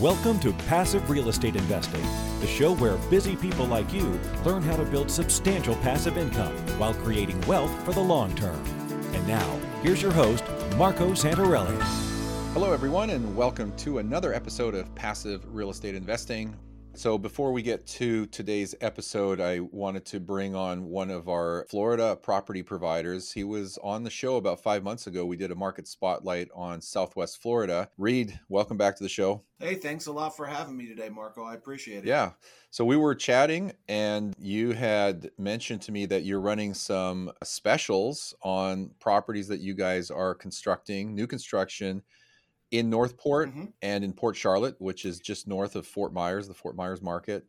Welcome to Passive Real Estate Investing, the show where busy people like you learn how to build substantial passive income while creating wealth for the long term. And now, here's your host, Marco Santarelli. Hello, everyone, and welcome to another episode of Passive Real Estate Investing. So, before we get to today's episode, I wanted to bring on one of our Florida property providers. He was on the show about five months ago. We did a market spotlight on Southwest Florida. Reed, welcome back to the show. Hey, thanks a lot for having me today, Marco. I appreciate it. Yeah. So, we were chatting, and you had mentioned to me that you're running some specials on properties that you guys are constructing, new construction in Northport mm-hmm. and in Port Charlotte, which is just north of Fort Myers, the Fort Myers market,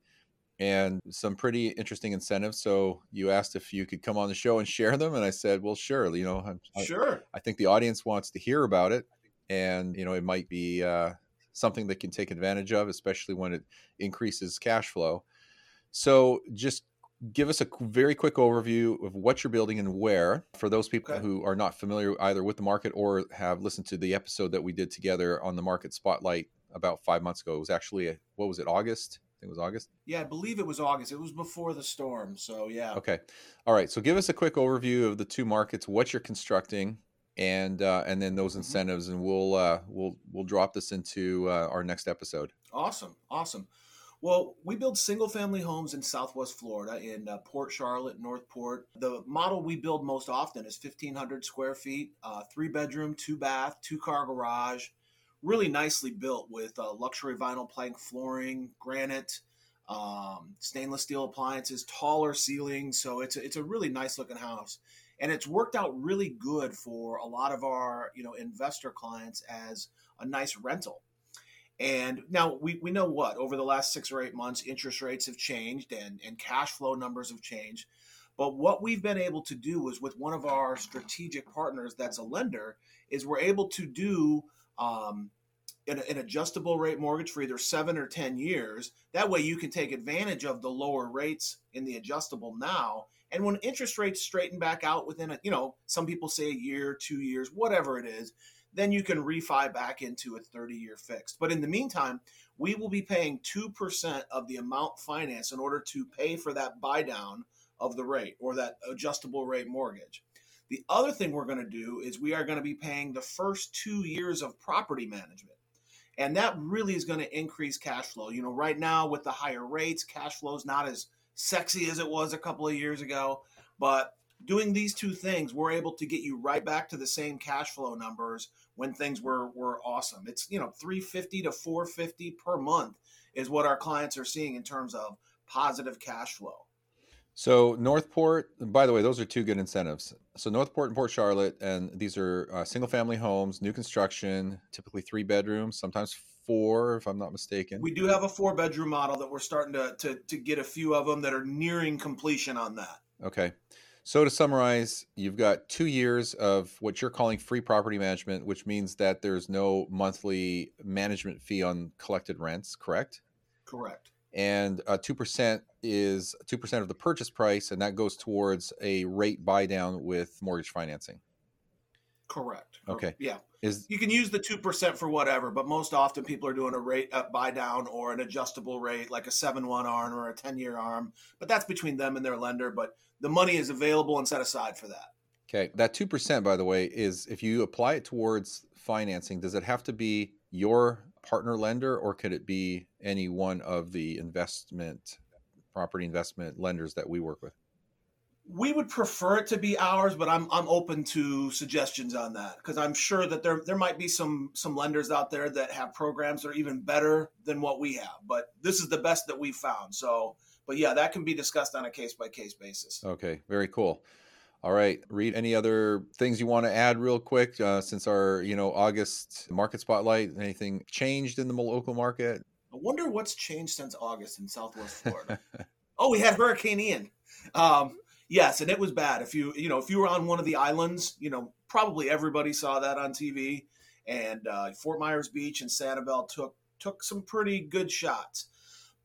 and some pretty interesting incentives. So you asked if you could come on the show and share them, and I said, "Well, sure. You know, I, sure. I, I think the audience wants to hear about it, and you know, it might be uh, something that can take advantage of, especially when it increases cash flow." So just give us a very quick overview of what you're building and where for those people okay. who are not familiar either with the market or have listened to the episode that we did together on the market spotlight about five months ago. It was actually, a, what was it, August? I think it was August. Yeah, I believe it was August. It was before the storm. So, yeah. Okay. All right. So, give us a quick overview of the two markets, what you're constructing, and uh, and then those mm-hmm. incentives, and we'll uh, we'll we'll drop this into uh, our next episode. Awesome, awesome. Well, we build single family homes in Southwest Florida in uh, Port Charlotte, Northport. The model we build most often is 1,500 square feet, uh, three bedroom, two bath, two car garage, really nicely built with uh, luxury vinyl plank flooring, granite, um, stainless steel appliances, taller ceilings. So it's a, it's a really nice looking house. And it's worked out really good for a lot of our you know investor clients as a nice rental. And now we, we know what over the last six or eight months, interest rates have changed and, and cash flow numbers have changed. But what we've been able to do is with one of our strategic partners that's a lender, is we're able to do um, an, an, adjustable rate mortgage for either seven or 10 years. That way you can take advantage of the lower rates in the adjustable now. And when interest rates straighten back out within a, you know, some people say a year, two years, whatever it is, then you can refi back into a 30 year fixed. But in the meantime, we will be paying 2% of the amount financed in order to pay for that buy down of the rate or that adjustable rate mortgage. The other thing we're going to do is we are going to be paying the first two years of property management. And that really is going to increase cash flow. You know, right now with the higher rates, cash flow is not as sexy as it was a couple of years ago. But doing these two things, we're able to get you right back to the same cash flow numbers when things were were awesome. It's you know 350 to 450 per month is what our clients are seeing in terms of positive cash flow. So Northport, by the way, those are two good incentives. So Northport and Port Charlotte, and these are uh, single family homes, new construction, typically three bedrooms, sometimes four, if I'm not mistaken. We do have a four bedroom model that we're starting to, to to get a few of them that are nearing completion on that. Okay. So to summarize, you've got two years of what you're calling free property management, which means that there's no monthly management fee on collected rents, correct? Correct. And uh, two percent is two percent of the purchase price, and that goes towards a rate buy down with mortgage financing. Correct. Okay. Yeah. Is you can use the two percent for whatever, but most often people are doing a rate a buy down or an adjustable rate, like a seven one arm or a ten year arm. But that's between them and their lender. But the money is available and set aside for that. Okay. That two percent, by the way, is if you apply it towards financing, does it have to be your partner lender or could it be any one of the investment property investment lenders that we work with? we would prefer it to be ours, but I'm I'm open to suggestions on that because I'm sure that there there might be some some lenders out there that have programs that are even better than what we have. But this is the best that we found. So, but yeah, that can be discussed on a case by case basis. Okay, very cool. All right, Reed. Any other things you want to add, real quick, uh, since our you know August market spotlight? Anything changed in the local market? I wonder what's changed since August in Southwest Florida. oh, we had Hurricane Ian. Um, Yes, and it was bad. If you you know if you were on one of the islands, you know probably everybody saw that on TV. And uh, Fort Myers Beach and Sanibel took took some pretty good shots.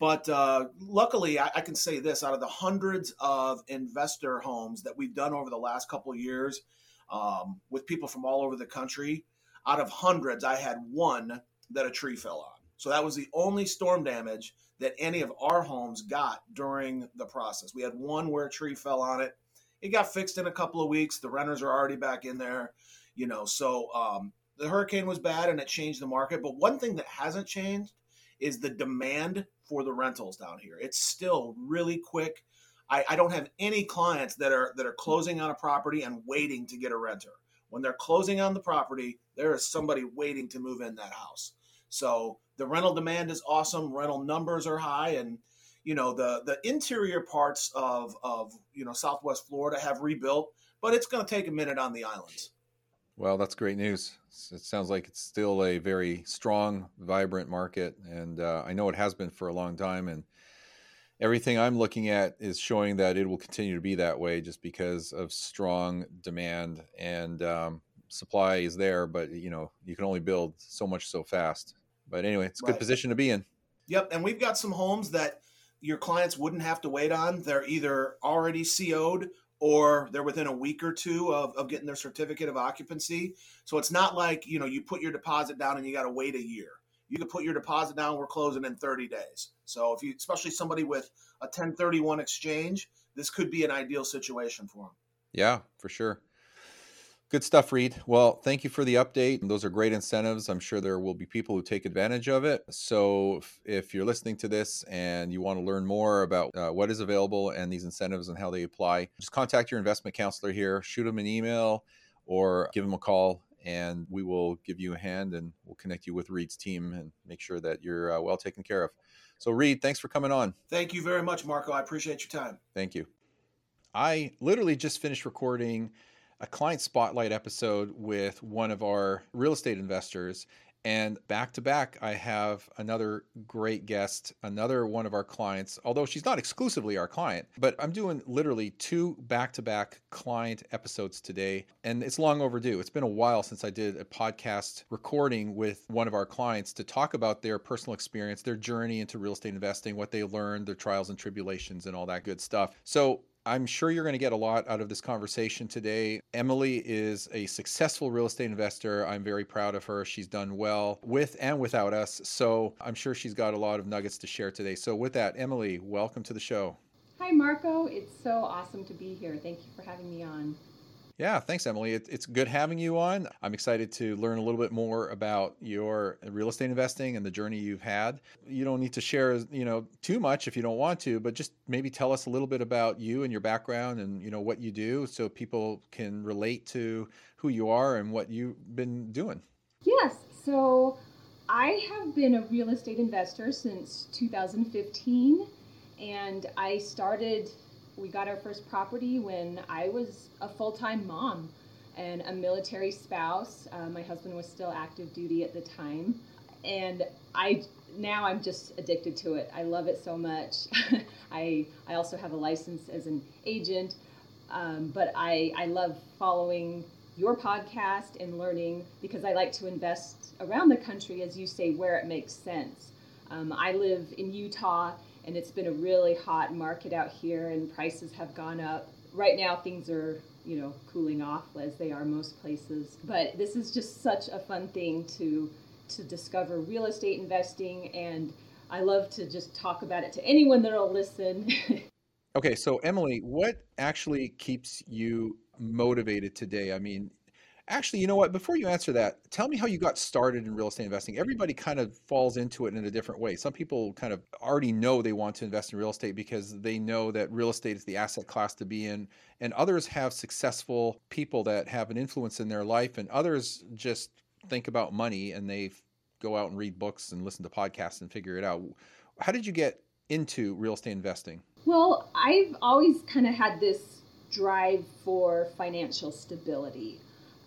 But uh, luckily, I, I, can say this: out of the hundreds of investor homes that we've done over the last couple of years, um, with people from all over the country, out of hundreds, I had one that a tree fell on. So that was the only storm damage that any of our homes got during the process. We had one where a tree fell on it. It got fixed in a couple of weeks. The renters are already back in there, you know. So um, the hurricane was bad and it changed the market. But one thing that hasn't changed is the demand for the rentals down here. It's still really quick. I, I don't have any clients that are that are closing on a property and waiting to get a renter. When they're closing on the property, there is somebody waiting to move in that house. So the rental demand is awesome. Rental numbers are high, and you know the the interior parts of of you know Southwest Florida have rebuilt, but it's going to take a minute on the islands. Well, that's great news. It sounds like it's still a very strong, vibrant market, and uh, I know it has been for a long time. And everything I'm looking at is showing that it will continue to be that way, just because of strong demand and um, supply is there. But you know, you can only build so much so fast. But anyway, it's a good position to be in. Yep, and we've got some homes that your clients wouldn't have to wait on. They're either already CO'd or they're within a week or two of, of getting their certificate of occupancy. So it's not like, you know, you put your deposit down and you got to wait a year. You can put your deposit down, we're closing in 30 days. So if you, especially somebody with a 1031 exchange, this could be an ideal situation for them. Yeah, for sure. Good stuff, Reed. Well, thank you for the update. Those are great incentives. I'm sure there will be people who take advantage of it. So, if, if you're listening to this and you want to learn more about uh, what is available and these incentives and how they apply, just contact your investment counselor here, shoot them an email or give them a call, and we will give you a hand and we'll connect you with Reed's team and make sure that you're uh, well taken care of. So, Reed, thanks for coming on. Thank you very much, Marco. I appreciate your time. Thank you. I literally just finished recording a client spotlight episode with one of our real estate investors. And back to back, I have another great guest, another one of our clients, although she's not exclusively our client, but I'm doing literally two back to back client episodes today. And it's long overdue. It's been a while since I did a podcast recording with one of our clients to talk about their personal experience, their journey into real estate investing, what they learned, their trials and tribulations, and all that good stuff. So I'm sure you're going to get a lot out of this conversation today. Emily is a successful real estate investor. I'm very proud of her. She's done well with and without us. So I'm sure she's got a lot of nuggets to share today. So, with that, Emily, welcome to the show. Hi, Marco. It's so awesome to be here. Thank you for having me on. Yeah, thanks, Emily. It, it's good having you on. I'm excited to learn a little bit more about your real estate investing and the journey you've had. You don't need to share, you know, too much if you don't want to, but just maybe tell us a little bit about you and your background and you know what you do, so people can relate to who you are and what you've been doing. Yes. So I have been a real estate investor since 2015, and I started we got our first property when I was a full time mom and a military spouse. Uh, my husband was still active duty at the time. And I now I'm just addicted to it. I love it so much. I I also have a license as an agent, um, but I I love following your podcast and learning because I like to invest around the country, as you say, where it makes sense. Um, I live in Utah, and it's been a really hot market out here and prices have gone up. Right now things are, you know, cooling off as they are most places. But this is just such a fun thing to to discover real estate investing and I love to just talk about it to anyone that'll listen. okay, so Emily, what actually keeps you motivated today? I mean, Actually, you know what? Before you answer that, tell me how you got started in real estate investing. Everybody kind of falls into it in a different way. Some people kind of already know they want to invest in real estate because they know that real estate is the asset class to be in. And others have successful people that have an influence in their life, and others just think about money and they go out and read books and listen to podcasts and figure it out. How did you get into real estate investing? Well, I've always kind of had this drive for financial stability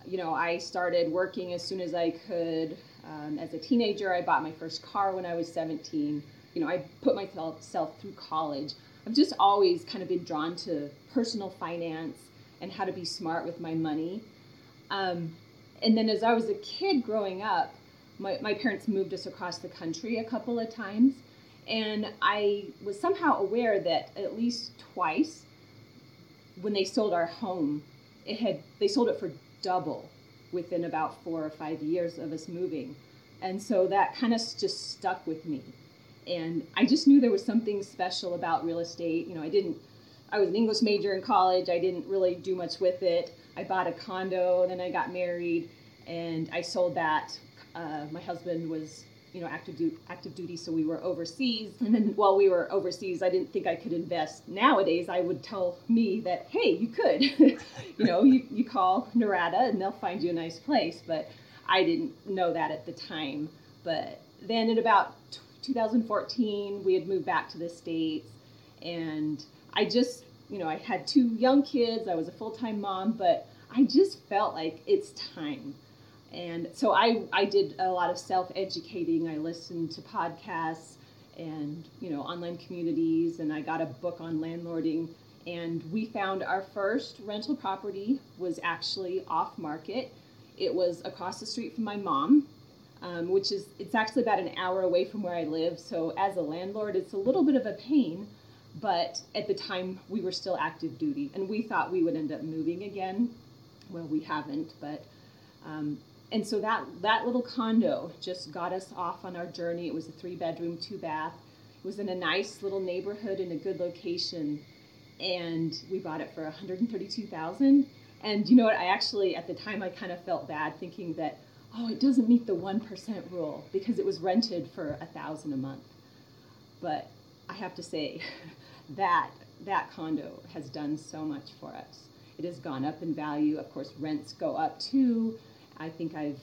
you know, I started working as soon as I could. Um, as a teenager, I bought my first car when I was 17. You know, I put myself through college. I've just always kind of been drawn to personal finance and how to be smart with my money. Um, and then as I was a kid growing up, my, my parents moved us across the country a couple of times. And I was somehow aware that at least twice when they sold our home, it had they sold it for double within about four or five years of us moving. And so that kind of just stuck with me. And I just knew there was something special about real estate. You know, I didn't, I was an English major in college. I didn't really do much with it. I bought a condo, then I got married, and I sold that. Uh, my husband was you know active duty active duty so we were overseas. And then while we were overseas i didn't think i could invest. Nowadays i would tell me that hey you could. You know you, you call Norada and they'll find you a nice place but i didn't know that at the time. But then in about 2014 we had moved back to the states and i just you know i had two young kids. I was a full-time mom but i just felt like it's time and so I, I did a lot of self-educating. I listened to podcasts and you know online communities and i got a book on landlording. And we found our first rental property was actually off market. It was across the street from my mom um, which is it's actually about an hour away from where i live. So as a landlord it's a little bit of a pain but at the time we were still active duty. And we thought we would end up moving again. Well we haven't but um, and so that that little condo just got us off on our journey. It was a three bedroom, two bath. It was in a nice little neighborhood in a good location, and we bought it for 132,000. And you know what? I actually at the time I kind of felt bad thinking that oh it doesn't meet the one percent rule because it was rented for a thousand a month. But I have to say that that condo has done so much for us. It has gone up in value. Of course, rents go up too I think I've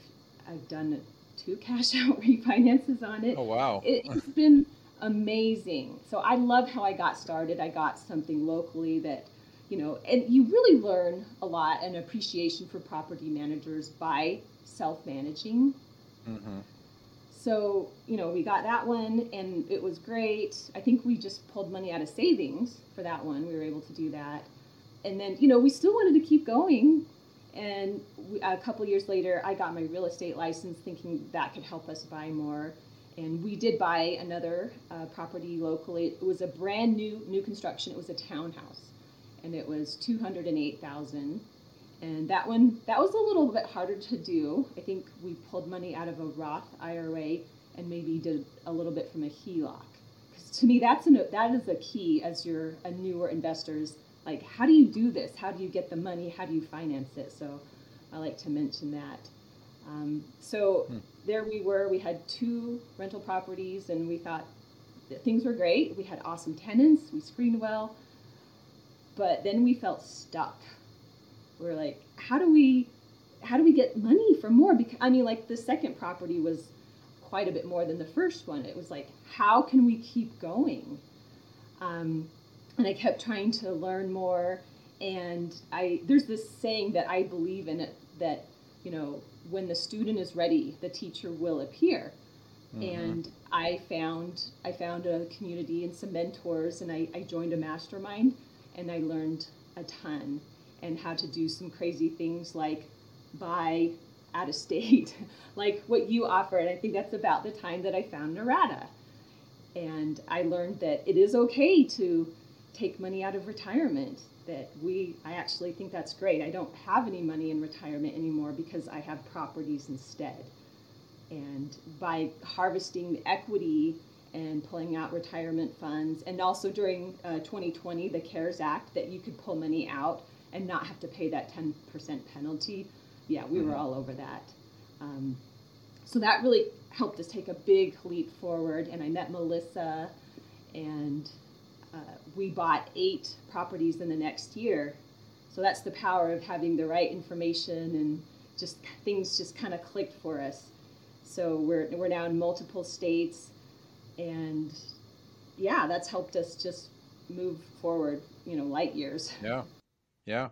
I've done two cash out refinances on it. Oh wow! It, has been amazing. So I love how I got started. I got something locally that, you know, and you really learn a lot and appreciation for property managers by self-managing. Mm-hmm. So you know, we got that one, and it was great. I think we just pulled money out of savings for that one. We were able to do that, and then you know, we still wanted to keep going and we, a couple years later, I got my real estate license thinking that could help us buy more. And we did buy another uh, property locally. It was a brand new, new construction. It was a townhouse, and it was two hundred and eight thousand. And that one, that was a little bit harder to do. I think we pulled money out of a Roth IRA and maybe did a little bit from a HELOC. Because to me, that's an, that is a key as you're a newer investors like how do you do this? How do you get the money? How do you finance it? So i like to mention that. Um, so hmm. there we were. We had two rental properties and we thought that things were great. We had awesome tenants. We screened well. But then we felt stuck. We are like how do we how do we get money for more? Because i mean like the second property was quite a bit more than the first one. It was like how can we keep going? Um, and I kept trying to learn more. And I there's this saying that I believe in it that you know when the student is ready, the teacher will appear. Mm-hmm. And I found I found a community and some mentors, and I, I joined a mastermind, and I learned a ton and how to do some crazy things like buy out of state, like what you offer. And I think that's about the time that I found Norada. And I learned that it is okay to take money out of retirement that we i actually think that's great. I don't have any money in retirement anymore because i have properties instead. And by harvesting the equity and pulling out retirement funds and also during uh, 2020 the cares act that you could pull money out and not have to pay that 10% penalty. Yeah we mm-hmm. were all over that. Um, so that really helped us take a big leap forward and i met melissa and uh, we bought eight properties in the next year. So that's the power of having the right information and just things just kind of clicked for us. So we're we're now in multiple states, and yeah, that's helped us just move forward, you know, light years. Yeah, yeah.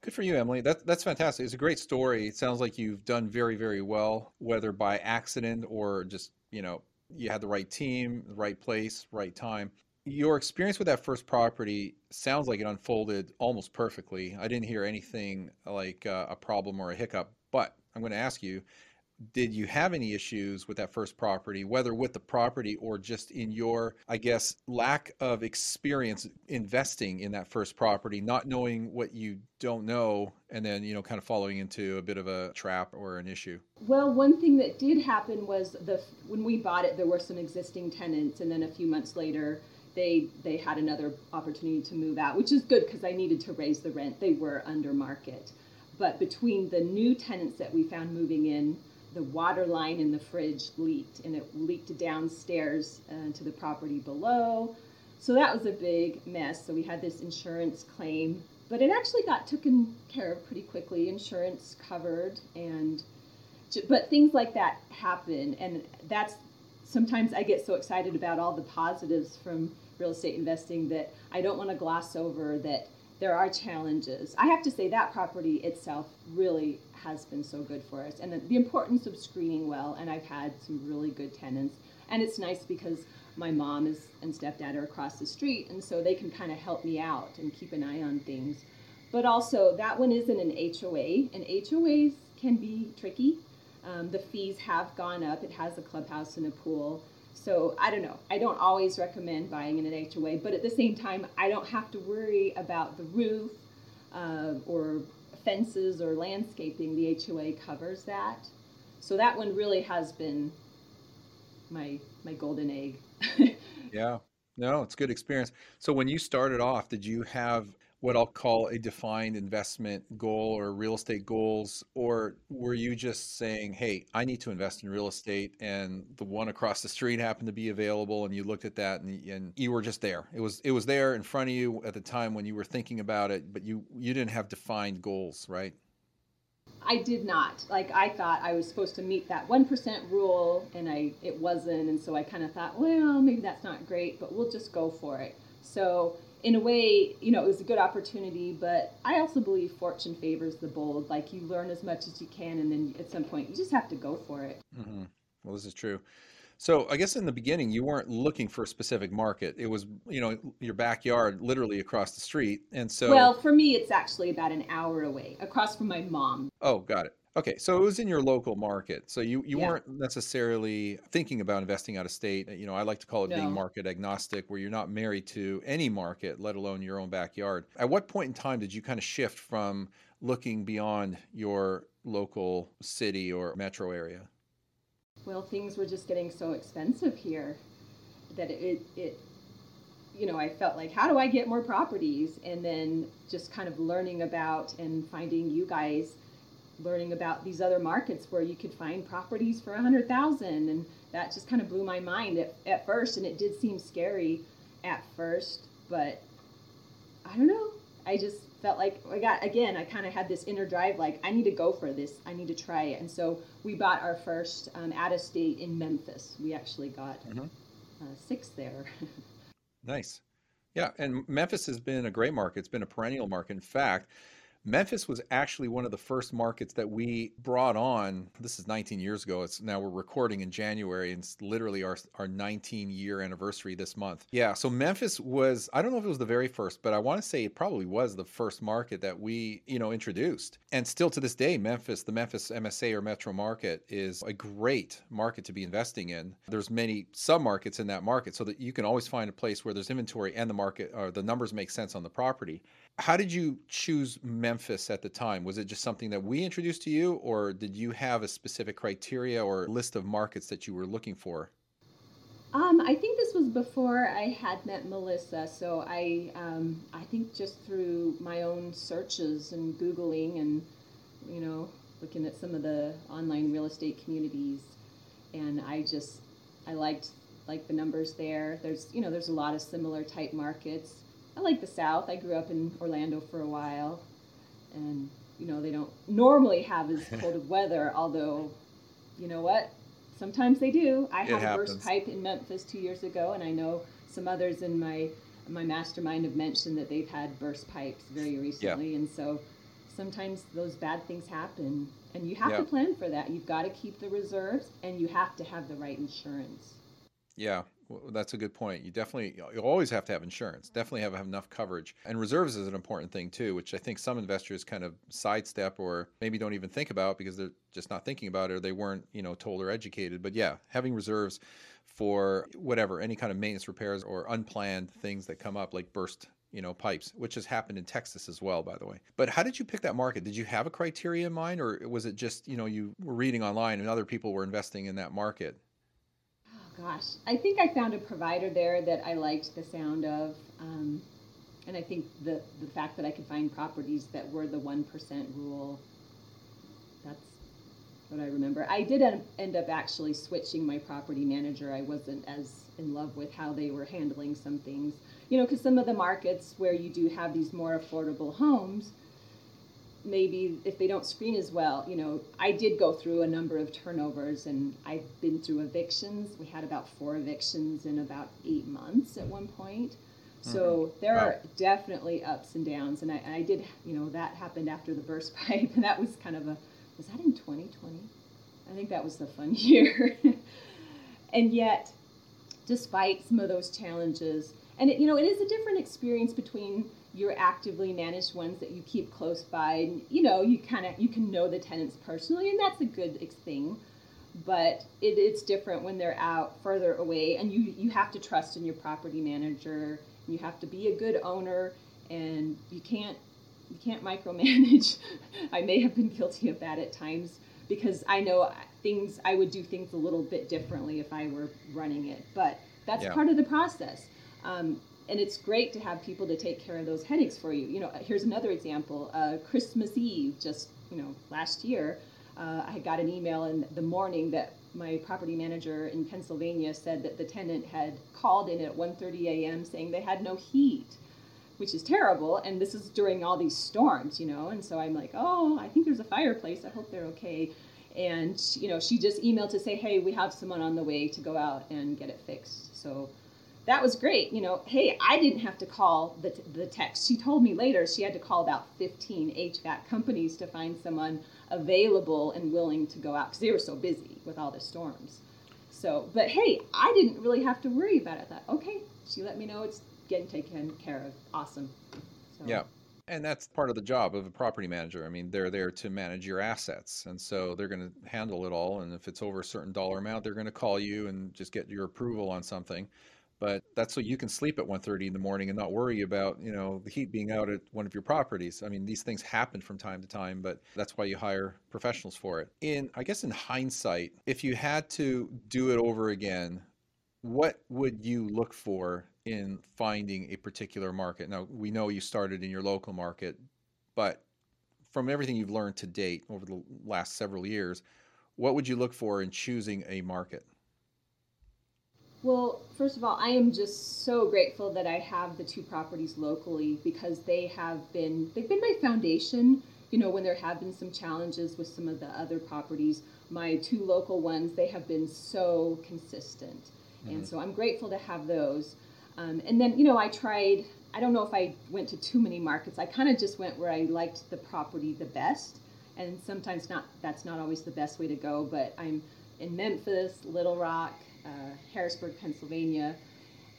Good for you, Emily. That, that's fantastic. It's a great story. It sounds like you've done very, very well, whether by accident or just, you know, you had the right team, the right place, right time your experience with that first property sounds like it unfolded almost perfectly. I didn't hear anything like uh, a problem or a hiccup, but I'm going to ask you did you have any issues with that first property, whether with the property or just in your, I guess, lack of experience investing in that first property, not knowing what you don't know, and then, you know, kind of following into a bit of a trap or an issue? Well, one thing that did happen was the when we bought it, there were some existing tenants, and then a few months later, they they had another opportunity to move out, which is good because I needed to raise the rent. They were under market. But between the new tenants that we found moving in, the water line in the fridge leaked and it leaked downstairs uh, to the property below. So that was a big mess. So we had this insurance claim, but it actually got taken care of pretty quickly. Insurance covered and but things like that happen and that's sometimes I get so excited about all the positives from real estate investing that I don't want to gloss over that there are challenges. I have to say that property itself really has been so good for us, and the, the importance of screening well. And I've had some really good tenants, and it's nice because my mom is and stepdad are across the street, and so they can kind of help me out and keep an eye on things. But also, that one isn't an HOA, and HOAs can be tricky. Um, the fees have gone up. It has a clubhouse and a pool. So I don't know. I don't always recommend buying in an HOA, but at the same time, I don't have to worry about the roof uh, or fences or landscaping. The HOA covers that. So that one really has been my my golden egg. yeah. No, it's good experience. So when you started off, did you have what I'll call a defined investment goal or real estate goals? Or were you just saying, hey, I need to invest in real estate and the one across the street happened to be available and you looked at that and, and you were just there. It was it was there in front of you at the time when you were thinking about it, but you you didn't have defined goals, right? I did not. Like I thought I was supposed to meet that 1% rule and I it wasn't and so I kind of thought, well, maybe that's not great, but we'll just go for it. So in a way, you know, it was a good opportunity, but I also believe fortune favors the bold. Like you learn as much as you can, and then at some point you just have to go for it. Mm-hmm. Well, this is true. So I guess in the beginning you weren't looking for a specific market. It was, you know, your backyard, literally across the street, and so. Well, for me, it's actually about an hour away, across from my mom. Oh, got it. Okay, so it was in your local market. So you, you yeah. weren't necessarily thinking about investing out of state. You know, I like to call it no. being market agnostic, where you're not married to any market, let alone your own backyard. At what point in time did you kind of shift from looking beyond your local city or metro area? Well, things were just getting so expensive here that it, it you know, I felt like, how do I get more properties? And then just kind of learning about and finding you guys learning about these other markets where you could find properties for a hundred thousand and that just kind of blew my mind at, at first and it did seem scary at first but i don't know. I just felt like i got again i kind of had this inner drive like i need to go for this. I need to try it. And so we bought our first um, out of state in memphis. We actually got mm-hmm. uh, six there. Nice. Yeah and memphis has been a great market. It's been a perennial market. In fact Memphis was actually one of the first markets that we brought on. This is 19 years ago. It's now we're recording in January and it's literally our, our 19 year anniversary this month. Yeah. So Memphis was, I don't know if it was the very first, but I want to say it probably was the first market that we, you know, introduced. And still to this day, Memphis, the Memphis MSA or metro market is a great market to be investing in. There's many sub markets in that market so that you can always find a place where there's inventory and the market or the numbers make sense on the property. How did you choose Memphis at the time? Was it just something that we introduced to you, or did you have a specific criteria or list of markets that you were looking for? Um, I think this was before I had met Melissa, so I um, I think just through my own searches and googling and you know looking at some of the online real estate communities, and I just I liked like the numbers there. There's you know there's a lot of similar type markets. I like the South. I grew up in Orlando for a while, and you know they don't normally have as cold of weather. Although, you know what? Sometimes they do. I had a burst pipe in Memphis two years ago, and I know some others in my my mastermind have mentioned that they've had burst pipes very recently, yeah. and so sometimes those bad things happen, and you have yeah. to plan for that. You've got to keep the reserves, and you have to have the right insurance. Yeah, well, that's a good point. You definitely, you always have to have insurance. Definitely have, have enough coverage. And reserves is an important thing too, which I think some investors kind of sidestep or maybe don't even think about because they're just not thinking about it or they weren't, you know, told or educated. But yeah, having reserves for whatever, any kind of maintenance repairs or unplanned things that come up, like burst you know pipes which has happened in texas as well by the way but how did you pick that market did you have a criteria in mind or was it just you know you were reading online and other people were investing in that market gosh i think i found a provider there that i liked the sound of um, and i think the the fact that i could find properties that were the 1% rule that's what i remember. I did end up actually switching my property manager. I wasn't as in love with how they were handling some things. You know, because some of the markets where you do have these more affordable homes, maybe if they don't screen as well, you know, I did go through a number of turnovers and I've been through evictions. We had about four evictions in about eight months at one point. So mm-hmm. there wow. are definitely ups and downs. And I, I, did, you know, that happened after the burst pipe. And that was kind of a, was that in 2020? I think that was the fun year. and yet, despite some of those challenges, and it, you know it is a different experience between your actively managed ones that you keep close by and you know you kind of you can know the tenants personally and that's a good thing. But it, it's different when they're out further away and you you have to trust in your property manager you have to be a good owner and you can't you can't micromanage. I may have been guilty of that at times because i know things i would do things a little bit differently if i were running it but that's yeah. part of the process. Um, and it's great to have people to take care of those headaches for you. You know, here's another example. Uh, Christmas Eve, just you know, last year, uh, I got an email in the morning that my property manager in Pennsylvania said that the tenant had called in at 1:30 a.m. saying they had no heat, which is terrible. And this is during all these storms, you know. And so I'm like, oh, I think there's a fireplace. I hope they're okay. And you know, she just emailed to say, hey, we have someone on the way to go out and get it fixed. So that was great. You know, hey, I didn't have to call the, the techs. She told me later she had to call about 15 HVAC companies to find someone available and willing to go out because they were so busy with all the storms. So, but hey, I didn't really have to worry about it. I thought, okay, she let me know it's getting taken care of. Awesome. So. Yeah. And that's part of the job of a property manager. I mean, they're there to manage your assets. And so they're going to handle it all. And if it's over a certain dollar amount, they're going to call you and just get your approval on something but that's so you can sleep at 1.30 in the morning and not worry about you know the heat being out at one of your properties. I mean these things happen from time to time but that's why you hire professionals for it. In i guess in hindsight if you had to do it over again what would you look for in finding a particular market? Now we know you started in your local market but from everything you've learned to date over the last several years what would you look for in choosing a market well, first of all, I am just so grateful that I have the two properties locally because they have been they've been my foundation. You know, when there have been some challenges with some of the other properties, my two local ones, they have been so consistent. Mm-hmm. And so I'm grateful to have those. Um, and then, you know, I tried, I don't know if I went to too many markets. I kind of just went where I liked the property the best. And sometimes not that's not always the best way to go, but I'm in Memphis, Little Rock, uh, Harrisburg, Pennsylvania.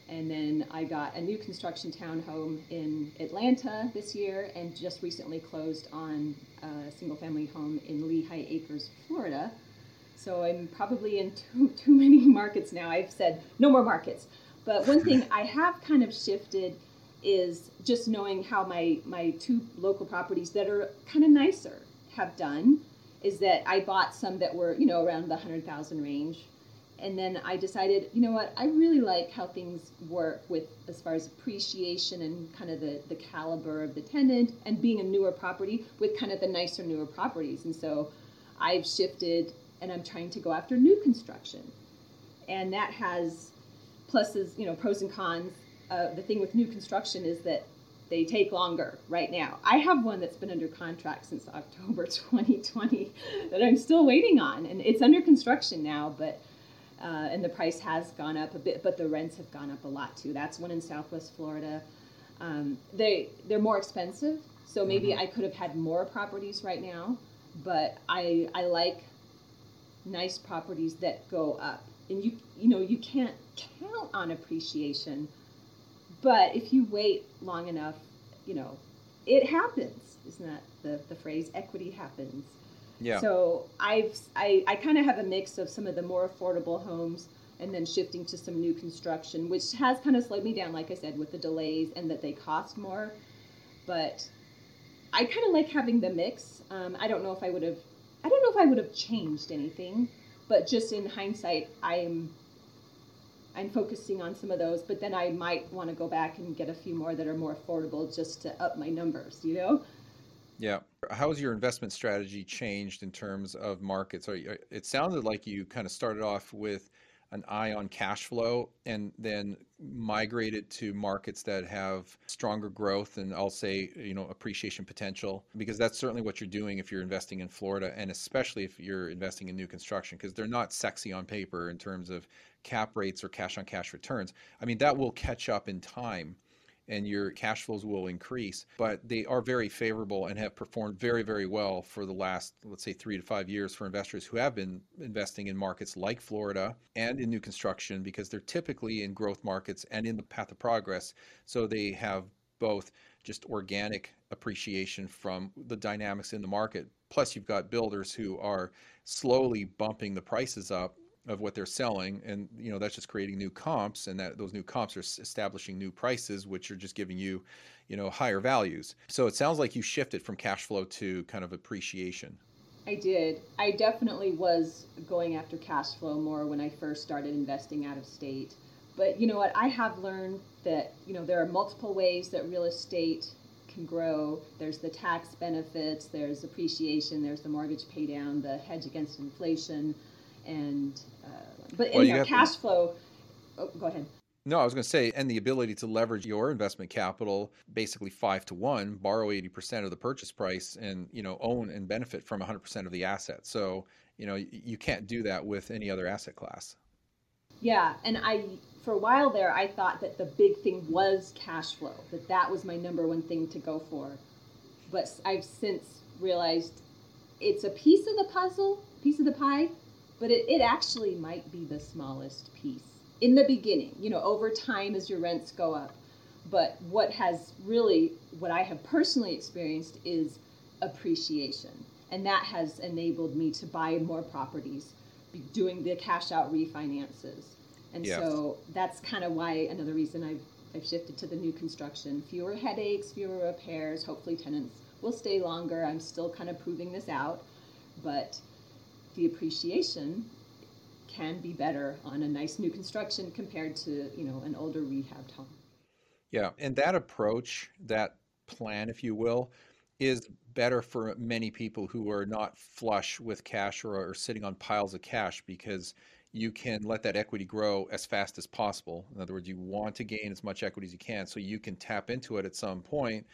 And then I got a new construction townhome in Atlanta this year and just recently closed on a single family home in Lehigh Acres, Florida. So I'm probably in too, too many markets now. I've said no more markets. But one thing I have kind of shifted is just knowing how my, my two local properties that are kind of nicer have done is that I bought some that were, you know, around the 100,000 range and then I decided, you know what, I really like how things work with as far as appreciation and kind of the, the caliber of the tenant and being a newer property with kind of the nicer newer properties. And so I've shifted and I'm trying to go after new construction. And that has pluses, you know, pros and cons. Uh, the thing with new construction is that they take longer right now. I have one that's been under contract since October 2020 that I'm still waiting on, and it's under construction now, but uh, and the price has gone up a bit, but the rents have gone up a lot too. That's one in Southwest Florida. Um, they they're more expensive, so maybe mm-hmm. I could have had more properties right now, but I I like nice properties that go up and you you know you can't count on appreciation but if you wait long enough you know it happens isn't that the, the phrase equity happens yeah. So i've i, I kind of have a mix of some of the more affordable homes and then shifting to some new construction which has kind of slowed me down like i said with the delays and that they cost more. But i kind of like having the mix. Um, i don't know if i would have i don't know if i would have changed anything but just in hindsight, I'm I'm focusing on some of those, but then I might want to go back and get a few more that are more affordable just to up my numbers, you know? Yeah. How has your investment strategy changed in terms of markets? You, uh, it sounded like you kind of started off with an eye on cash flow and then migrated to markets that have stronger growth and I'll say, you know, appreciation potential because that's certainly what you're doing if you're investing in Florida and especially if you're investing in new construction because they're not sexy on paper in terms of cap rates or cash on cash returns. I mean, that will catch up in time and your cash flows will increase. But they are very favorable and have performed very, very well for the last, let's say, three to five years for investors who have been investing in markets like Florida and in new construction because they're typically in growth markets and in the path of progress. So they have both just organic appreciation from the dynamics in the market. Plus, you've got builders who are slowly bumping the prices up of what they're selling and you know that's just creating new comps and that those new comps are establishing new prices which are just giving you you know higher values. So it sounds like you shifted from cash flow to kind of appreciation. I did. I definitely was going after cash flow more when i first started investing out of state. But you know what? I have learned that you know there are multiple ways that real estate can grow. There's the tax benefits there's appreciation there's the mortgage pay down the hedge against inflation and uh, but well, anyhow, cash to... flow. Oh, go ahead. No, I was going to say, and the ability to leverage your investment capital, basically five to one, borrow eighty percent of the purchase price, and you know own and benefit from one hundred percent of the asset. So you know you can't do that with any other asset class. Yeah, and I for a while there I thought that the big thing was cash flow, that that was my number one thing to go for, but I've since realized it's a piece of the puzzle, piece of the pie, but it, it actually might be the smallest piece in the beginning, you know, over time as your rents go up. But what has really, what I have personally experienced is appreciation. And that has enabled me to buy more properties, doing the cash out refinances. And yeah. so that's kind of why another reason I've, I've shifted to the new construction. Fewer headaches, fewer repairs. Hopefully, tenants will stay longer. I'm still kind of proving this out. But the appreciation can be better on a nice new construction compared to you know an older rehabbed home yeah and that approach that plan if you will is better for many people who are not flush with cash or are sitting on piles of cash because you can let that equity grow as fast as possible. In other words, you want to gain as much equity as you can so you can tap into it at some point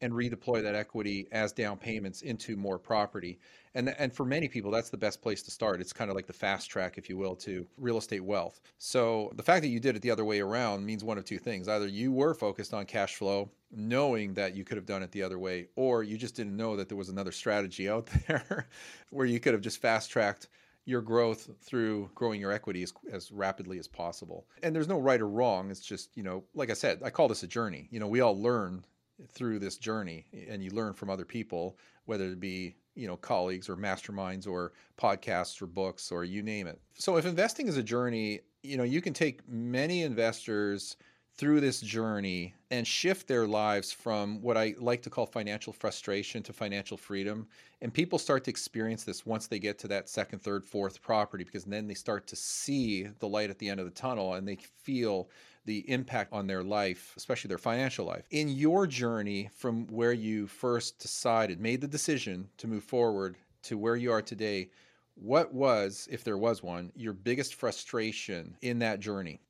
and redeploy that equity as down payments into more property. And, and for many people, that's the best place to start. It's kind of like the fast track, if you will, to real estate wealth. So the fact that you did it the other way around means one of two things. Either you were focused on cash flow, knowing that you could have done it the other way, or you just didn't know that there was another strategy out there where you could have just fast tracked your growth through growing your equity as, as rapidly as possible. And there's no right or wrong. It's just, you know, like I said, I call this a journey. You know, we all learn through this journey and you learn from other people whether it be you know colleagues or masterminds or podcasts or books or you name it so if investing is a journey you know you can take many investors through this journey and shift their lives from what I like to call financial frustration to financial freedom. And people start to experience this once they get to that second, third, fourth property because then they start to see the light at the end of the tunnel and they feel the impact on their life, especially their financial life. In your journey from where you first decided, made the decision to move forward to where you are today, what was, if there was one, your biggest frustration in that journey?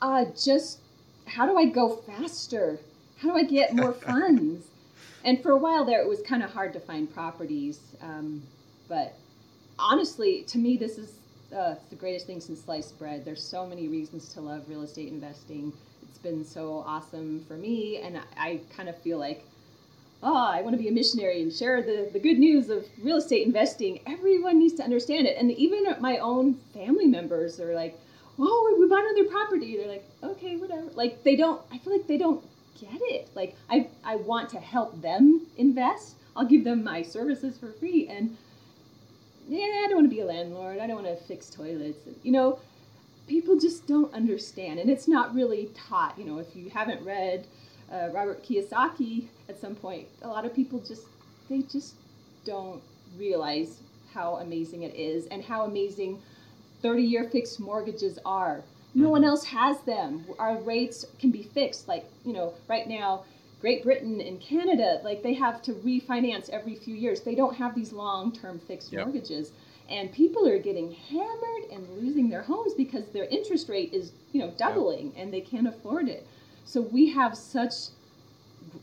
Uh, just how do I go faster? How do I get more funds? and for a while there, it was kind of hard to find properties. Um, but honestly, to me, this is uh, the greatest thing since sliced bread. There's so many reasons to love real estate investing. It's been so awesome for me, and I, I kind of feel like, oh, I want to be a missionary and share the, the good news of real estate investing. Everyone needs to understand it. And even my own family members are like, oh, we bought another property. They're like, okay, whatever. Like they don't. I feel like they don't get it. Like I, I want to help them invest. I'll give them my services for free, and yeah, I don't want to be a landlord. I don't want to fix toilets. You know, people just don't understand, and it's not really taught. You know, if you haven't read uh, Robert Kiyosaki at some point, a lot of people just they just don't realize how amazing it is and how amazing 30 year fixed mortgages are. No one mm-hmm. else has them. Our rates can be fixed. Like, you know, right now, Great Britain and Canada, like they have to refinance every few years. They don't have these long term fixed yep. mortgages. And people are getting hammered and losing their homes because their interest rate is, you know, doubling yep. and they can't afford it. So we have such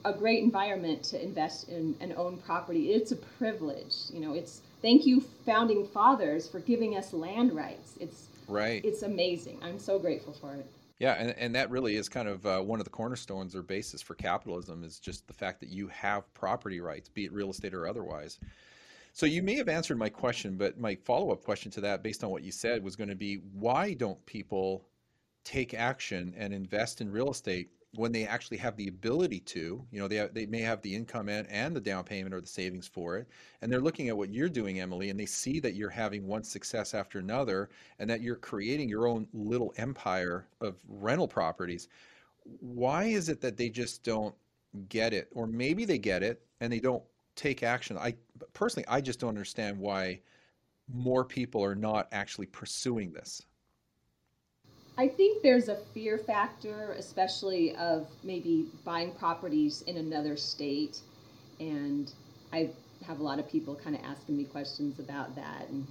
a great environment to invest in and own property. It's a privilege. You know, it's thank you founding fathers for giving us land rights. It's right. It's amazing. I'm so grateful for it. Yeah, and, and that really is kind of uh, one of the cornerstones or basis for capitalism is just the fact that you have property rights, be it real estate or otherwise. So you may have answered my question, but my follow up question to that, based on what you said, was going to be why don't people take action and invest in real estate when they actually have the ability to, you know, they, they may have the income and, and the down payment or the savings for it. And they're looking at what you're doing, Emily, and they see that you're having one success after another and that you're creating your own little empire of rental properties. Why is it that they just don't get it? Or maybe they get it and they don't take action. I personally, I just don't understand why more people are not actually pursuing this. I think there's a fear factor, especially of maybe buying properties in another state. And I have a lot of people kind of asking me questions about that. And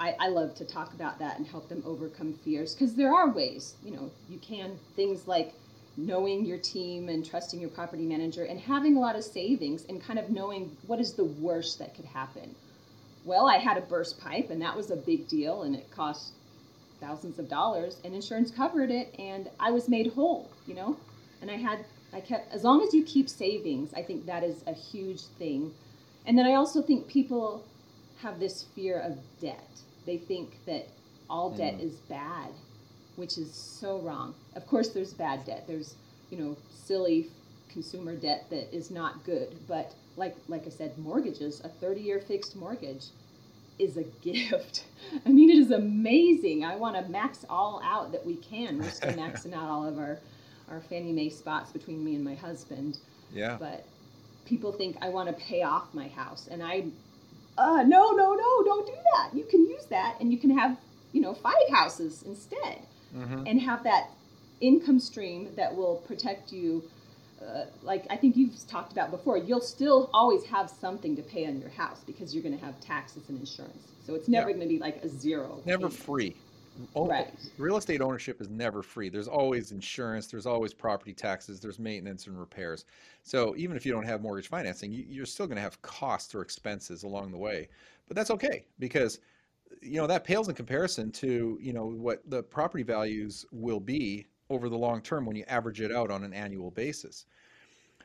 I, I love to talk about that and help them overcome fears because there are ways, you know, you can, things like knowing your team and trusting your property manager and having a lot of savings and kind of knowing what is the worst that could happen. Well, I had a burst pipe and that was a big deal and it cost thousands of dollars and insurance covered it and I was made whole, you know? And I had I kept as long as you keep savings, I think that is a huge thing. And then I also think people have this fear of debt. They think that all debt mm. is bad, which is so wrong. Of course there's bad debt. There's, you know, silly consumer debt that is not good, but like like I said, mortgages, a 30-year fixed mortgage is a gift. I mean, it is amazing. I want to max all out that we can. We're still maxing out all of our, our Fannie Mae spots between me and my husband. Yeah. But people think I want to pay off my house. And I, uh, no, no, no, don't do that. You can use that and you can have, you know, five houses instead mm-hmm. and have that income stream that will protect you uh, like I think you've talked about before, you'll still always have something to pay on your house because you're going to have taxes and insurance. So it's never yeah. going to be like a zero. Never payment. free. right. Real estate ownership is never free. There's always insurance, there's always property taxes, there's maintenance and repairs. So even if you don't have mortgage financing, you, are still going to have costs or expenses along the way. But that's okay because you know that pales in comparison to you know what the property values will be over the long term when you average it out on an annual basis.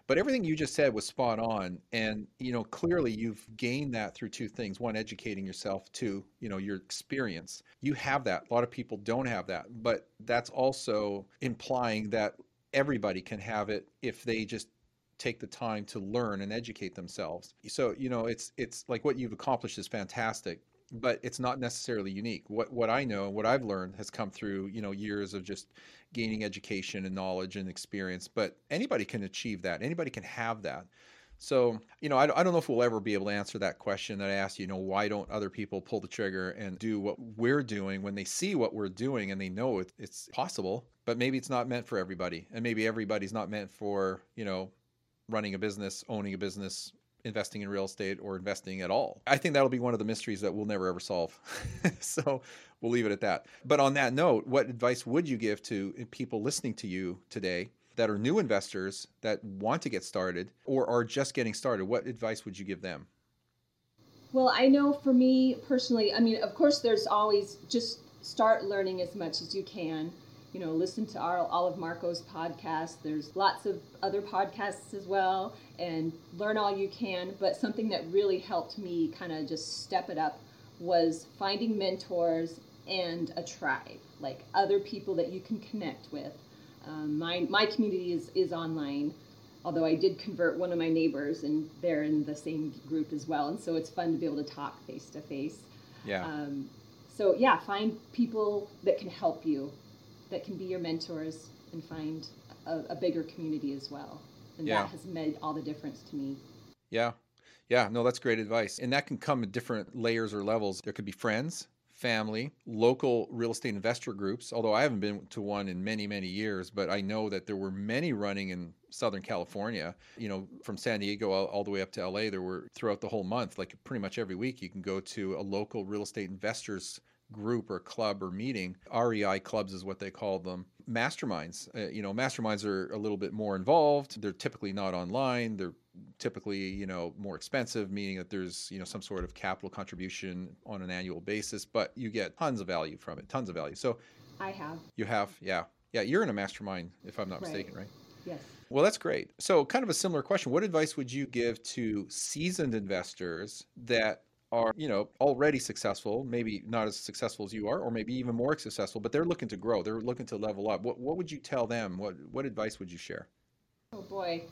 But everything you just said was spot on, and you know clearly you've gained that through two things: one, educating yourself; two, you know your experience. You have that. A lot of people don't have that, but that's also implying that everybody can have it if they just take the time to learn and educate themselves. So you know it's it's like what you've accomplished is fantastic but it's not necessarily unique. What what I know, what I've learned, has come through you know years of just gaining education and knowledge and experience. But anybody can achieve that. Anybody can have that. So you know, I, I don't know if we'll ever be able to answer that question that I asked. You know, why don't other people pull the trigger and do what we're doing when they see what we're doing and they know it, it's possible? But maybe it's not meant for everybody, and maybe everybody's not meant for you know running a business, owning a business, investing in real estate or investing at all. I think that'll be one of the mysteries that we'll never ever solve. so we'll leave it at that. But on that note, what advice would you give to people listening to you today that are new investors that want to get started or are just getting started? What advice would you give them? Well, I know for me personally, I mean, of course, there's always just start learning as much as you can you know, listen to our, all of Marco's podcasts. There's lots of other podcasts as well, and learn all you can. But something that really helped me kind of just step it up was finding mentors and a tribe. like other people that you can connect with. Um, my my community is is online, although I did convert one of my neighbors, and they're in the same group as well, and so it's fun to be able to talk face to face. Yeah. Um, so yeah, find people that can help you, that can be your mentors, and find a, a bigger community as well. And Yeah. that has made all the difference to me. Yeah. Yeah. No, that's great advice. And that can come in different layers or levels. There could be friends, family, local real estate investor groups, although I haven't been to one in many, many years, but I know that there were many running in Southern California, you know, from San Diego all, all the way up to LA. There were throughout the whole month, like pretty much every week, you can go to a local real estate investors group or club or meeting. REI clubs is what they call them. Masterminds, uh, you know, masterminds are a little bit more involved. They're typically not online. They're typically, you know, more expensive, meaning that there's, you know, some sort of capital contribution on an annual basis, but you get tons of value from it, tons of value. So I have, you have, yeah. Yeah, you're in a mastermind, if I'm not Right. mistaken, right? yes. Well, that's great. So, kind of a similar question. What advice would you give to seasoned investors that are, you know, already successful, maybe not as successful as you are, or maybe even more successful, but they're looking to grow, they're looking to level up. What what would you tell them? What what advice would you share? Oh boy.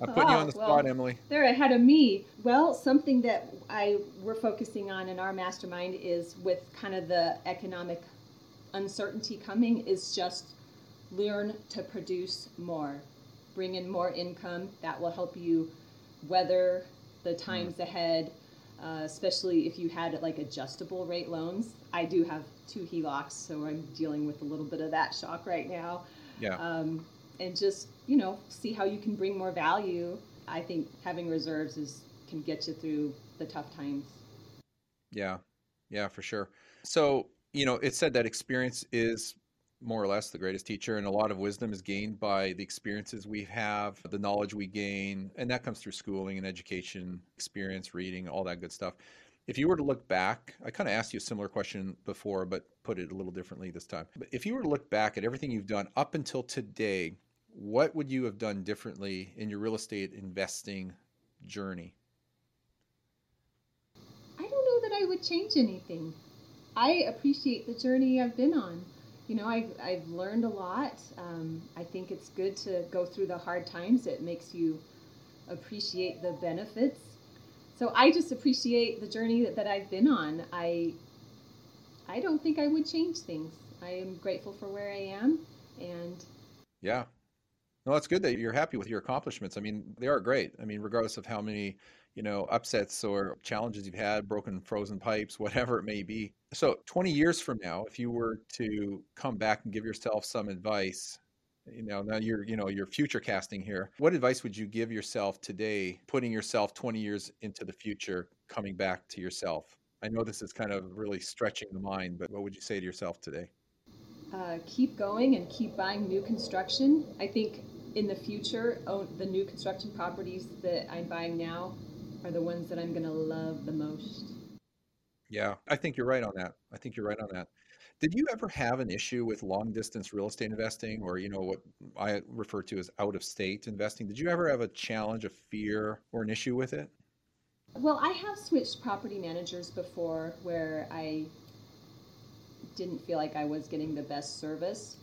I'm putting you on the Oh, spot, well, Emily. They're ahead of me. Well, something that I we're focusing on in our mastermind is with kind of the economic uncertainty coming is just learn to produce more. Bring in more income that will help you weather the hmm. times ahead, uh, especially if you had like adjustable rate loans. I do have two HELOCs, so I'm dealing with a little bit of that shock right now Yeah. um, and just you know see how you can bring more value. I think having reserves is can get you through the tough times. Yeah, yeah, for sure. So, you know, it said that experience is more or less the greatest teacher, and a lot of wisdom is gained by the experiences we have, the knowledge we gain, and that comes through schooling and education, experience, reading, all that good stuff. If you were to look back, I kind of asked you a similar question before, but put it a little differently this time. But if you were to look back at everything you've done up until today, what would you have done differently in your real estate investing journey? I don't know that I would change anything. I appreciate the journey I've been on. You know, I've, I've learned a lot. Um, I think it's good to go through the hard times. It makes you appreciate the benefits. So I just appreciate the journey that, that I've been on. I I don't think I would change things. I am grateful for where I am, and Yeah. No, it's good that you're happy with your accomplishments. I mean, they are great. I mean, regardless of how many, you know, upsets or challenges you've had, broken frozen pipes, whatever it may be. So, 20 years from now, if you were to come back and give yourself some advice, you know, now you're, you know, you're future casting here. What advice would you give yourself today, putting yourself 20 years into the future, coming back to yourself? I know this is kind of really stretching the mind, but what would you say to yourself today? uh, keep going and keep buying new construction. I think in the future, own, the new construction properties that I'm buying now are the ones that I'm going to love the most. Yeah, I think you're right on that. I think you're right on that. Did you ever have an issue with long distance real estate investing or, you know, what I refer to as out of state investing? Did you ever have a challenge, a fear, or an issue with it? Well, I have switched property managers before where I didn't feel like I was getting the best service.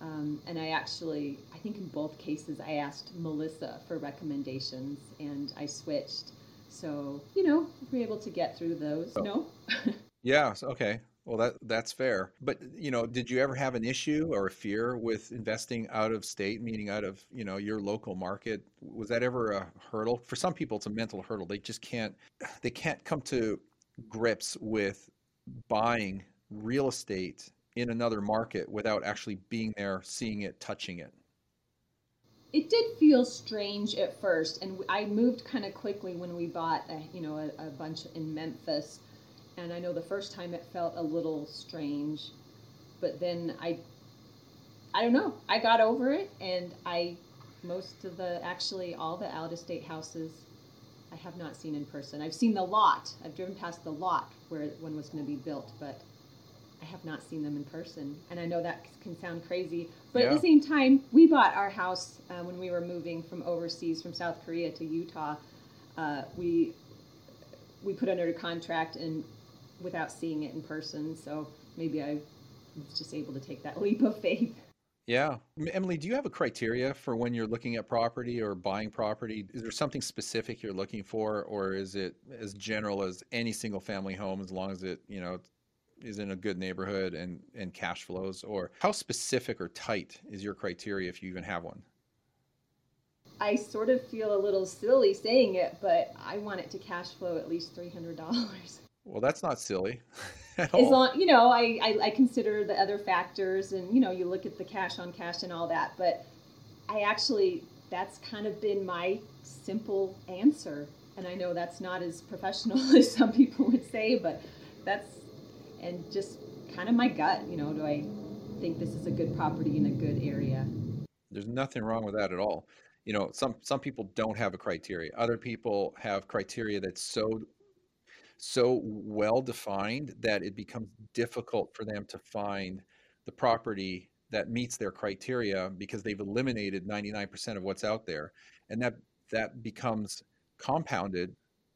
Um, and I actually, I think in both cases, I asked Melissa for recommendations and I switched. So, you know, we were able to get through those. Oh. No? Yeah, okay. Well, that that's fair. But, you know, did you ever have an issue or a fear with investing out of state, meaning out of, you know, your local market? Was that ever a hurdle? For some people, it's a mental hurdle. They just can't they can't come to grips with buying real estate in another market without actually being there, seeing it, touching it. It did feel strange at first, and I moved kind of quickly when we bought, a, you know, a, a bunch in Memphis. And I know the first time it felt a little strange, but then I, I don't know, I got over it, and I, most of the, actually all the out of state houses, I have not seen in person. I've seen the lot. I've driven past the lot where one was going to be built, but I have not seen them in person. And I know that can sound crazy, but at the same time, we bought our house uh, when we were moving from overseas, from South Korea to Utah. Uh, we we put under a contract and without seeing it in person. So maybe I was just able to take that leap of faith. Yeah. Emily, do you have a criteria for when you're looking at property or buying property? Is there something specific you're looking for, or is it as general as any single family home as long as it, you know, is in a good neighborhood and, and cash flows? Or how specific or tight is your criteria if you even have one? I sort of feel a little silly saying it, but I want it to cash flow at least $300. Well, that's not silly. at all. as long you know I, I, I consider the other factors and you know you look at the cash on cash and all that but i actually that's kind of been my simple answer and i know that's not as professional as some people would say but that's and just kind of my gut you know do i think this is a good property in a good area? There's nothing wrong with that at all. You know some some people don't have a criteria. Other people have criteria that's so so well defined that it becomes difficult for them to find the property that meets their criteria because they've eliminated 99% of what's out there. And that that becomes compounded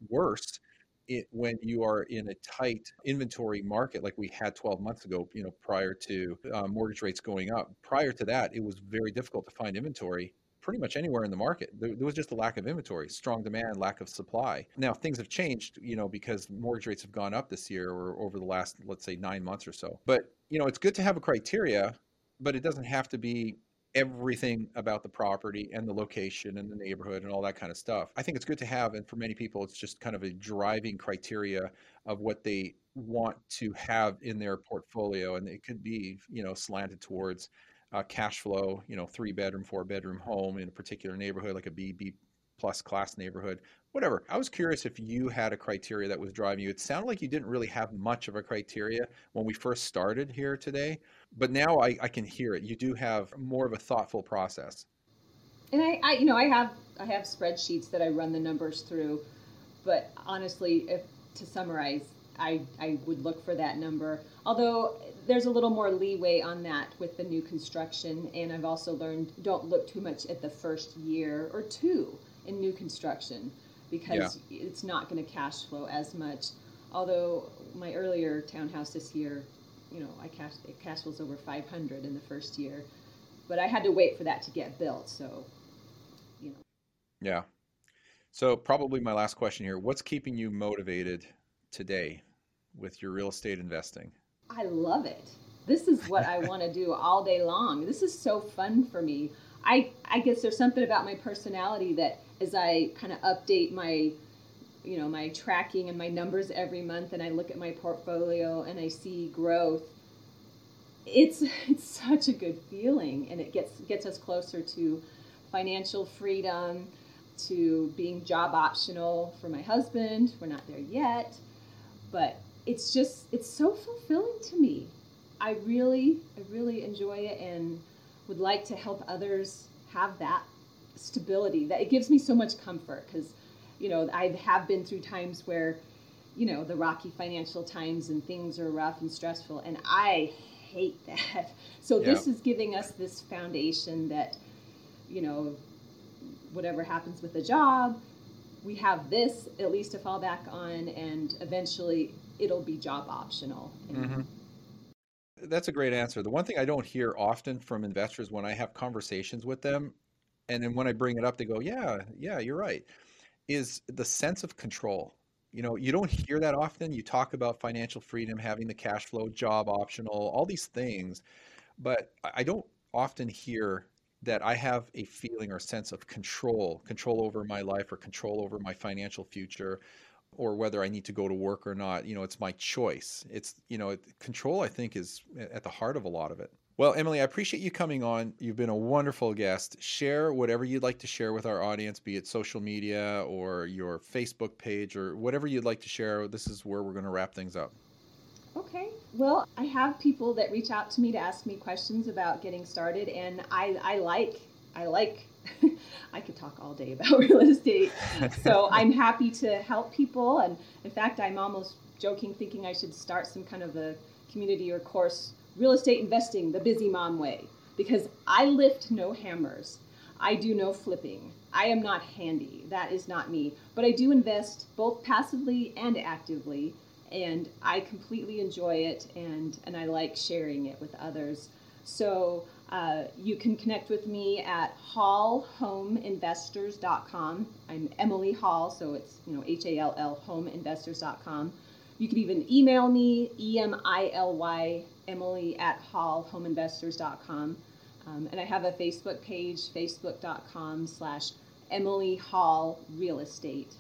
worse it, when you are in a tight inventory market like we had 12 months ago you know prior to uh, mortgage rates going up prior to that it was very difficult to find inventory pretty much anywhere in the market. There, there, was just a lack of inventory, strong demand, lack of supply. Now things have changed, you know, because mortgage rates have gone up this year or over the last, let's say, nine months or so. But you know, it's good to have a criteria, but it doesn't have to be everything about the property and the location and the neighborhood and all that kind of stuff. I think it's good to have, and for many people, it's just kind of a driving criteria of what they want to have in their portfolio, and it could be, you know, slanted towards uh, cash flow, you know, three bedroom, four bedroom home in a particular neighborhood, like a B, B plus class neighborhood, whatever. I was curious if you had a criteria that was driving you. It sounded like you didn't really have much of a criteria when we first started here today, but now I, I can hear it. You do have more of a thoughtful process. And I, I, you know, I have I have spreadsheets that I run the numbers through, but honestly, if to summarize, I, I would look for that number. Although there's a little more leeway on that with the new construction, and I've also learned don't look too much at the first year or two in new construction because yeah. it's not going to cash flow as much. Although my earlier townhouse this year, you know, I cash it cash flows over 500 in the first year, but I had to wait for that to get built. So, you know. Yeah. So probably my last question here: What's keeping you motivated today with your real estate investing? I love it. This is what I want to do all day long. This is so fun for me. I I guess there's something about my personality that as I kind of update my you know my tracking and my numbers every month and I look at my portfolio and I see growth it's it's such a good feeling and it gets gets us closer to financial freedom to being job optional for my husband we're not there yet but it's just it's so fulfilling to me. I really I really enjoy it and would like to help others have that stability. That it gives me so much comfort because you know I have been through times where you know the rocky financial times and things are rough and stressful and I hate that. So yeah. this is giving us this foundation that you know whatever happens with the job we have this at least to fall back on and eventually it'll be job optional. Mm-hmm. That's a great answer. The one thing I don't hear often from investors when I have conversations with them, and then when I bring it up, they go, "Yeah, yeah, you're right," is the sense of control. You know, you don't hear that often. You talk about financial freedom, having the cash flow, job optional, all these things, but I don't often hear that I have a feeling or sense of control, control over my life or control over my financial future or whether I need to go to work or not. You know, it's my choice. It's, you know, control, I think, is at the heart of a lot of it. Well, Emily, I appreciate you coming on. You've been a wonderful guest. Share whatever you'd like to share with our audience, be it social media or your Facebook page or whatever you'd like to share. This is where we're going to wrap things up. Okay. Well, I have people that reach out to me to ask me questions about getting started, and I, I like I like I could talk all day about real estate. So I'm happy to help people. And in fact, I'm almost joking, thinking I should start some kind of a community or course, real estate investing the busy mom way, because I lift no hammers. I do no flipping. I am not handy. That is not me. But I do invest both passively and actively. and I completely enjoy it, and and I like sharing it with others. So uh, you can connect with me at hallhomeinvestors.com. I'm Emily Hall, so it's you know H A L L homeinvestors.com. You can even email me E M I L Y Emily at hallhomeinvestors.com. Um, and I have a Facebook page, facebook.com slash Emily Hall Real Estate.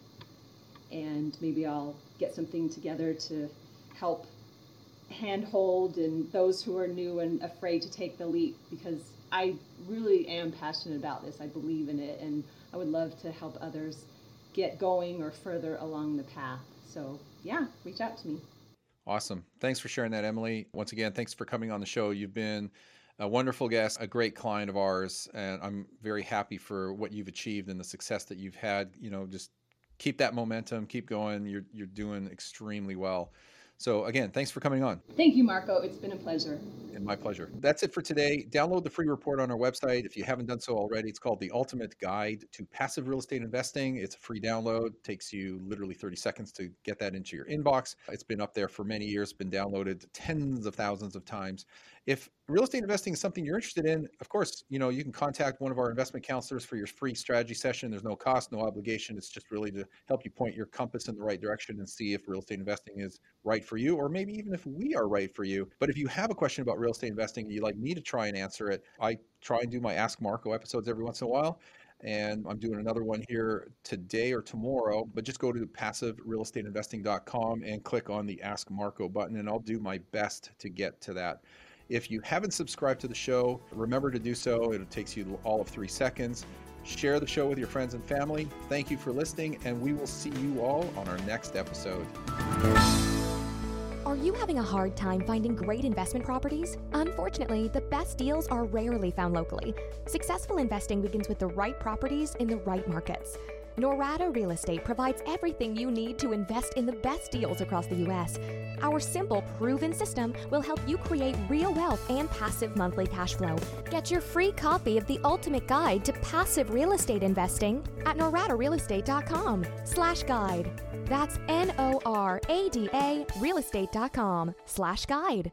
And maybe I'll get something together to help handhold and those who are new and afraid to take the leap because I really am passionate about this. I believe in it and I would love to help others get going or further along the path. So, yeah, reach out to me. Awesome. Thanks for sharing that, Emily. Once again, thanks for coming on the show. You've been a wonderful guest, a great client of ours, and I'm very happy for what you've achieved and the success that you've had. You know, just keep that momentum, keep going. You're you're doing extremely well. So, again, thanks for coming on. Thank you, Marco. It's been a pleasure. And my pleasure. That's it for today. Download the free report on our website if you haven't done so already. It's called The Ultimate Guide to Passive Real Estate Investing. It's a free download. It takes you literally 30 seconds to get that into your inbox. It's been up there for many years, been downloaded tens of thousands of times. If real estate investing is something you're interested in, of course, you know, you can contact one of our investment counselors for your free strategy session. There's no cost, no obligation. It's just really to help you point your compass in the right direction and see if real estate investing is right for you, or maybe even if we are right for you. But if you have a question about real estate investing, you'd like me to try and answer it, I try and do my Ask Marco episodes every once in a while and I'm doing another one here today or tomorrow. But just go to passiverealestateinvesting.com and click on the Ask Marco button, and I'll do my best to get to that. If you haven't subscribed to the show, remember to do so. It takes you all of three seconds. Share the show with your friends and family. Thank you for listening, and we will see you all on our next episode. Are you having a hard time finding great investment properties? Unfortunately, the best deals are rarely found locally. Successful investing begins with the right properties in the right markets. Norada Real Estate provides everything you need to invest in the best deals across the U.S. Our simple, proven system will help you create real wealth and passive monthly cash flow. Get your free copy of the ultimate guide to passive real estate investing at noradarealestate.com slash guide. That's N-O-R-A-D-A realestate.com slash guide.